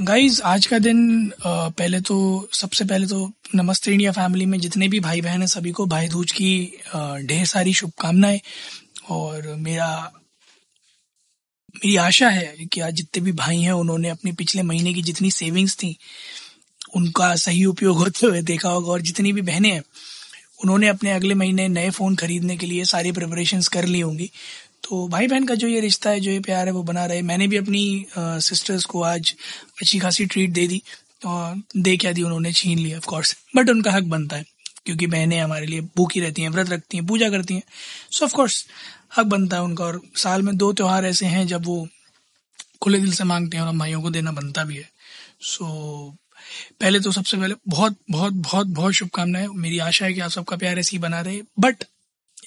Guys आज का दिन पहले तो सबसे पहले तो नमस्ते इंडिया फैमिली में जितने भी भाई बहन हैं, सभी को भाई दूज की ढेर सारी शुभकामनाएँ। और मेरा, मेरी आशा है कि आज जितने भी भाई हैं, उन्होंने अपने पिछले महीने की जितनी सेविंग्स थी, उनका सही उपयोग होते हुए देखा होगा। और जितनी भी बहनें हैं, उन्होंने अपने अगले महीने नए फ़ोन खरीदने के लिए सारी प्रिपरेशंस कर ली होंगी। तो भाई बहन का जो ये रिश्ता है, जो ये प्यार है, वो बना रहे। मैंने भी अपनी सिस्टर्स को आज अच्छी खासी ट्रीट दे दी और दे क्या दी उन्होंने, छीन लिया ऑफ़ कोर्स बट उनका हक बनता है, क्योंकि बहनें हमारे लिए भूखी रहती हैं, व्रत रखती हैं, पूजा करती हैं। सो ऑफकोर्स हक बनता है उनका और साल में दो त्यौहार ऐसे हैं, जब वो खुले दिल से मांगते हैं और हम भाइयों को देना बनता भी है। सो पहले तो सबसे पहले बहुत बहुत बहुत बहुत शुभकामनाएँ। मेरी आशा है कि आप सबका प्यार ऐसे ही बना रहे। बट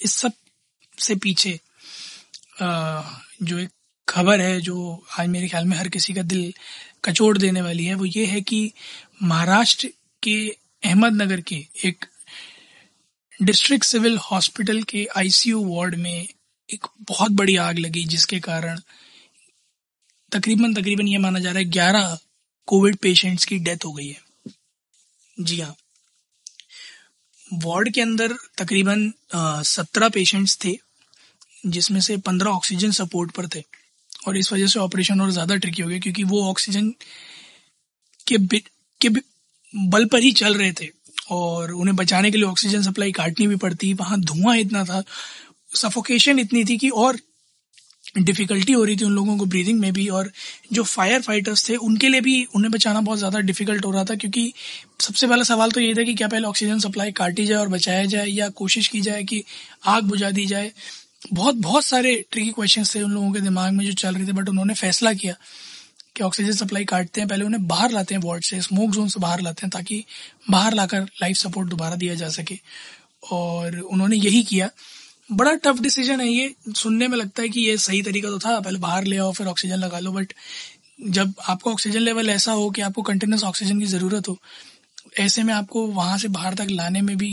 इस सबसे पीछे जो एक खबर है, जो आज मेरे ख्याल में हर किसी का दिल कचोड़ देने वाली है, वो ये है कि महाराष्ट्र के अहमदनगर के एक डिस्ट्रिक्ट सिविल हॉस्पिटल के आईसीयू वार्ड में एक बहुत बड़ी आग लगी, जिसके कारण तकरीबन तकरीबन ये माना जा रहा है ग्यारह कोविड पेशेंट्स की डेथ हो गई है। जी हाँ। वार्ड के अंदर तकरीबन सत्रह पेशेंट्स थे। जिसमें से पंद्रह ऑक्सीजन सपोर्ट पर थे। और इस वजह से ऑपरेशन और ज़्यादा ट्रिकी हो गया, क्योंकि वो ऑक्सीजन के के बि- बल पर ही चल रहे थे। और उन्हें बचाने के लिए ऑक्सीजन सप्लाई काटनी भी पड़ती, वहाँ धुआँ इतना था सफोकेशन इतनी थी कि और डिफिकल्टी हो रही थी उन लोगों को ब्रीदिंग में भी। और जो फायर फाइटर्स थे, उनके लिए भी उन्हें बचाना बहुत ज़्यादा डिफ़िकल्ट हो रहा था, क्योंकि सबसे पहला सवाल तो ये था कि क्या पहले ऑक्सीजन सप्लाई काटी जाए और बचाया जाए, या कोशिश की जाए कि आग बुझा दी जाए। बहुत बहुत सारे ट्रिकी क्वेश्चन थे उन लोगों के दिमाग में जो चल रहे थे बट उन्होंने फैसला किया कि ऑक्सीजन सप्लाई काटते हैं, पहले उन्हें बाहर लाते हैं वार्ड से स्मोक जोन से बाहर लाते हैं ताकि बाहर लाकर लाइफ सपोर्ट दोबारा दिया जा सके। और उन्होंने यही किया। बड़ा टफ डिसीज़न है ये। सुनने में लगता है कि ये सही तरीका तो था, पहले बाहर ले आओ, फिर ऑक्सीजन लगा लो बट जब आपका ऑक्सीजन लेवल ऐसा हो कि आपको कंटिन्यूस ऑक्सीजन की ज़रूरत हो, ऐसे में आपको वहाँ से बाहर तक लाने में भी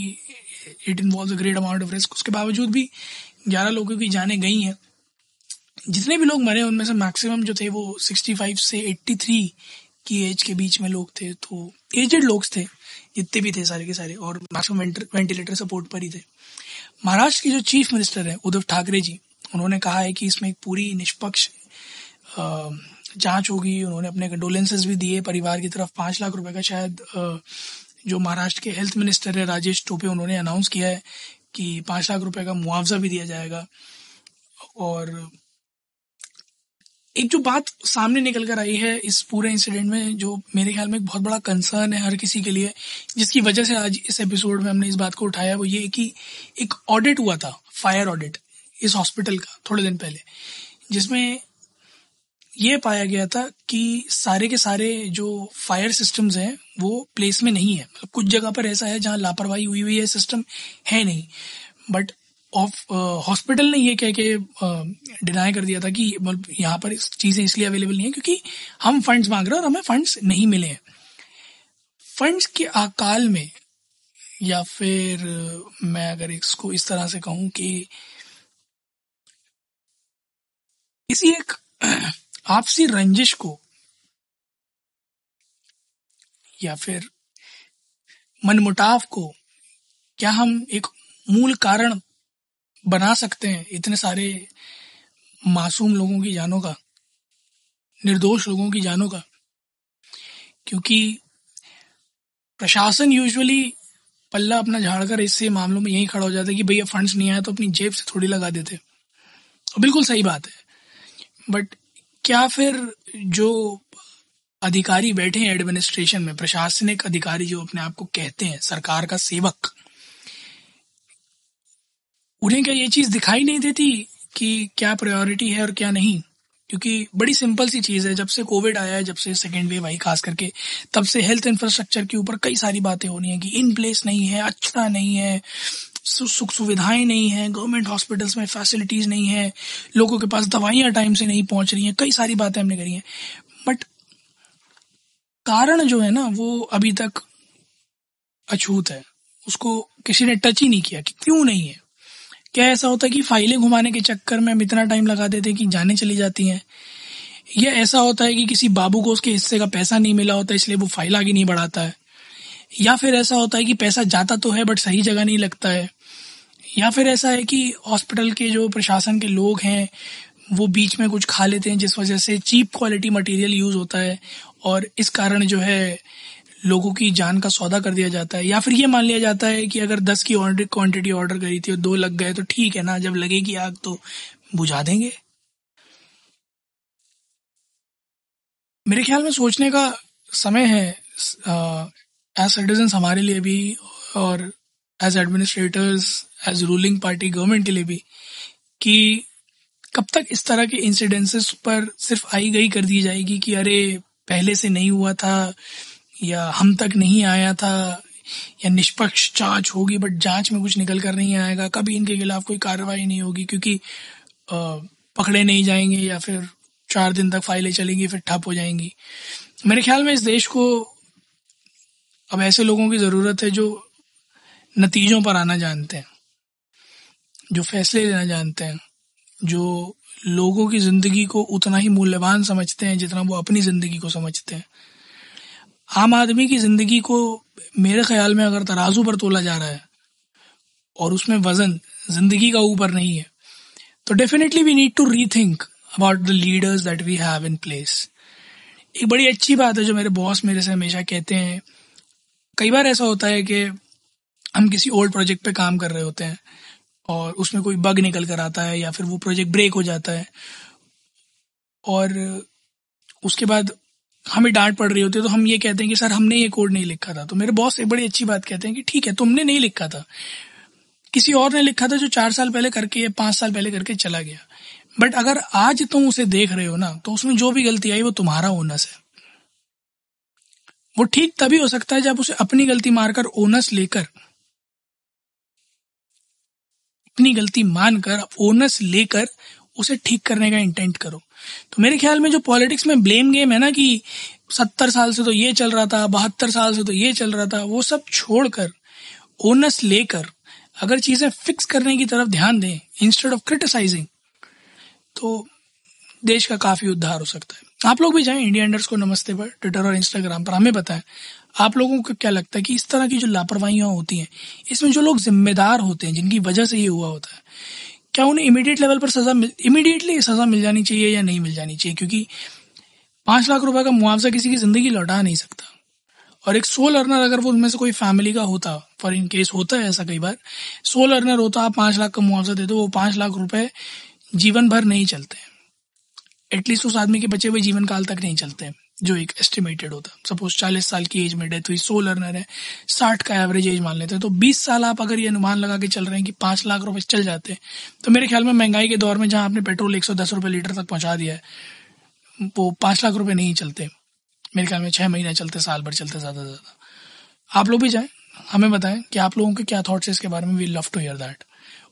it involve great amount of risk उसके बावजूद भी ग्यारह लोगों की जाने गई हैं। जितने भी लोग मरे उनमें से मैक्सिमम जो थे वो 65 से 83 की एज के बीच में लोग थे तो एजेड लोग थे, जितने भी थे सारे के सारे, और मैक्सिमम वेंटिलेटर सपोर्ट पर ही थे। महाराष्ट्र के जो चीफ मिनिस्टर हैं, उद्धव ठाकरे जी, उन्होंने कहा है कि इसमें एक पूरी निष्पक्ष जाँच होगी। उन्होंने अपने कंडोलेंसेस भी दिए। परिवार की तरफ़ पाँच लाख रुपए का शायद जो महाराष्ट्र के हेल्थ मिनिस्टर है, राजेश टोपे, उन्होंने अनाउंस किया है कि पाँच लाख रुपए का मुआवजा भी दिया जाएगा। और एक जो बात सामने निकल कर आई है इस पूरे इंसिडेंट में, जो मेरे ख्याल में एक बहुत बड़ा कंसर्न है हर किसी के लिए, जिसकी वजह से आज इस एपिसोड में हमने इस बात को उठाया, वो ये कि एक ऑडिट हुआ था फायर ऑडिट इस हॉस्पिटल का, थोड़े दिन पहले, जिसमें ये पाया गया था कि सारे के सारे जो फायर सिस्टम्स हैं, वो प्लेस में नहीं है। मतलब कुछ जगह पर ऐसा है जहाँ लापरवाही हुई हुई है सिस्टम है नहीं। बट ऑफ़ हॉस्पिटल ने ये कह के डिनाई कर दिया था कि मतलब यहाँ पर चीज़ें इसलिए अवेलेबल नहीं है क्योंकि हम फंड्स मांग रहे हैं और हमें फंड्स नहीं मिले हैं। फंड्स के अकाल में, या फिर मैं अगर इसको इस तरह से कहूँ कि इसी एक आपसी रंजिश को या फिर मनमुटाव को क्या हम एक मूल कारण बना सकते हैं? इतने सारे मासूम लोगों की जानों का, निर्दोष लोगों की जानों का। क्योंकि प्रशासन यूजुअली पल्ला अपना झाड़कर इससे मामलों में यही खड़ा हो जाता है कि भैया फंड्स नहीं आया तो अपनी जेब से थोड़ी लगा देते। बिल्कुल सही बात है। बट क्या फिर जो अधिकारी बैठे हैं एडमिनिस्ट्रेशन में, प्रशासनिक अधिकारी जो अपने आप को कहते हैं, सरकार का सेवक, उन्हें क्या ये चीज़ दिखाई नहीं देती कि क्या प्रायोरिटी है और क्या नहीं? क्योंकि बड़ी सिंपल सी चीज़ है, जब से कोविड आया है, जब से सेकेंड वेव आई, खास करके, तब से हेल्थ इंफ्रास्ट्रक्चर के ऊपर कई सारी बातें हो रही हैं कि इन प्लेस नहीं है अच्छा नहीं है सुख सुविधाएँ नहीं है गवर्नमेंट हॉस्पिटल्स में फैसिलिटीज़ नहीं है, लोगों के पास दवाइयाँ टाइम से नहीं पहुँच रही हैं, कई सारी बातें हमने करी हैं। बट कारण जो है ना, वो अभी तक अछूत है। उसको किसी ने टच ही नहीं किया कि क्यों नहीं है। क्या ऐसा होता है कि फाइलें घुमाने के चक्कर में हम इतना टाइम लगा देते हैं कि जाने चली जाती हैं? या ऐसा होता है कि किसी बाबू को उसके हिस्से का पैसा नहीं मिला होता, इसलिए वो फ़ाइल आगे नहीं बढ़ाता है? या फिर ऐसा होता है कि पैसा जाता तो है बट सही जगह नहीं लगता है। या फिर ऐसा है कि हॉस्पिटल के जो प्रशासन के लोग हैं, वो बीच में कुछ खा लेते हैं, जिस वजह से चीप क्वालिटी मटेरियल यूज़ होता है और इस कारण जो है लोगों की जान का सौदा कर दिया जाता है। या फिर ये मान लिया जाता है कि अगर दस की ऑर्डर क्वांटिटी ऑर्डर करी थी और दो लग गए तो ठीक है ना, जब लगेगी आग तो बुझा देंगे। मेरे ख्याल में सोचने का समय है एज सिटीजन हमारे लिए भी और as administrators as ruling party government के लिए भी कि कब तक इस तरह के इंसिडेंसेस पर सिर्फ़ आई गई कर दी जाएगी कि अरे पहले से नहीं हुआ था या हम तक नहीं आया था या निष्पक्ष जाँच होगी बट जाँच में कुछ निकल कर नहीं आएगा, कभी इनके खिलाफ कोई कार्रवाई नहीं होगी क्योंकि पकड़े नहीं जाएँगे या फिर चार दिन तक फाइलें चलेंगी, फिर ठप हो जाएँगी। मेरे ख्याल में इस देश को अब ऐसे लोगों की ज़रूरत है जो नतीजों पर आना जानते हैं, जो फैसले लेना जानते हैं, जो लोगों की ज़िंदगी को उतना ही मूल्यवान समझते हैं जितना वो अपनी ज़िंदगी को समझते हैं। आम आदमी की ज़िंदगी को मेरे ख्याल में अगर तराजू पर तोला जा रहा है और उसमें वज़न ज़िंदगी का ऊपर नहीं है तो definitely we need to rethink about the leaders that we have in place एक बड़ी अच्छी बात है जो मेरे बॉस मेरे से हमेशा कहते हैं कई बार ऐसा होता है कि हम किसी ओल्ड प्रोजेक्ट पे काम कर रहे होते हैं और उसमें कोई बग निकल कर आता है या फिर वो प्रोजेक्ट ब्रेक हो जाता है और उसके बाद हमें डांट पड़ रही होती है तो हम ये कहते हैं कि, सर, हमने ये कोड नहीं लिखा था। तो मेरे बॉस एक बड़ी अच्छी बात कहते हैं कि, ठीक है, तुमने नहीं लिखा था। किसी और ने लिखा था जो चार साल पहले करके या पाँच साल पहले करके चला गया। बट अगर आज तुम उसे देख रहे हो ना तो उसमें जो भी गलती आई वो तुम्हारा ओनस है वो ठीक तभी हो सकता है जब उसे अपनी गलती मारकर ओनस लेकर, अपनी गलती मानकर ओनस लेकर उसे ठीक करने का इंटेंट करो। तो मेरे ख्याल में जो पॉलिटिक्स में ब्लेम गेम है ना कि सत्तर साल से तो ये चल रहा था, बहत्तर साल से तो ये चल रहा था, वो सब छोड़कर ओनस लेकर अगर चीज़ें फिक्स करने की तरफ़ ध्यान दें इंस्टेड ऑफ़ क्रिटिसाइजिंग तो देश का काफ़ी उद्धार हो सकता है। आप लोग भी जाएँ इंडिया इंडर्स को नमस्ते पर ट्विटर और इंस्टाग्राम पर, हमें बताएँ, आप लोगों को क्या लगता है कि इस तरह की जो लापरवाहियाँ होती हैं, इसमें जो लोग जिम्मेदार होते हैं, जिनकी वजह से ये हुआ होता है, क्या उन्हें इमीडिएट लेवल पर सजा इमीडिएटली सजा मिल जानी चाहिए या नहीं मिल जानी चाहिए? क्योंकि पाँच लाख रुपए का मुआवजा किसी की ज़िंदगी लौटा नहीं सकता। और एक सोल अर्नर अगर वो उनमें से कोई फैमिली का होता फॉर इन केस होता है ऐसा कई बार सोल अर्नर होता, आप पाँच लाख का मुआवजा देते, वो पाँच लाख रुपए जीवन भर नहीं चलते। एटलीस्ट उस आदमी के बचे हुए जीवन काल तक नहीं चलते हैं, जो एक एस्टिमेटेड होता है। सपोज़ चालीस साल की एज में डेथ हुई सो लर्नर है, साठ का एवरेज एज मान लेते हैं। तो बीस साल आप अगर ये अनुमान लगा के चल रहे हैं कि पाँच लाख रुपए चल जाते हैं तो मेरे ख्याल में महँगाई के दौर में जहाँ आपने पेट्रोल एक सौ दस रुपये लीटर तक पहुँचा दिया है, वो पाँच लाख रुपए नहीं चलते। मेरे ख्याल में छह महीने चलते, साल भर चलते, ज़्यादा से ज़्यादा। आप लोग भी जाएँ, हमें बताएँ कि आप लोगों के क्या थॉट्स है, इसके बारे में we love to hear that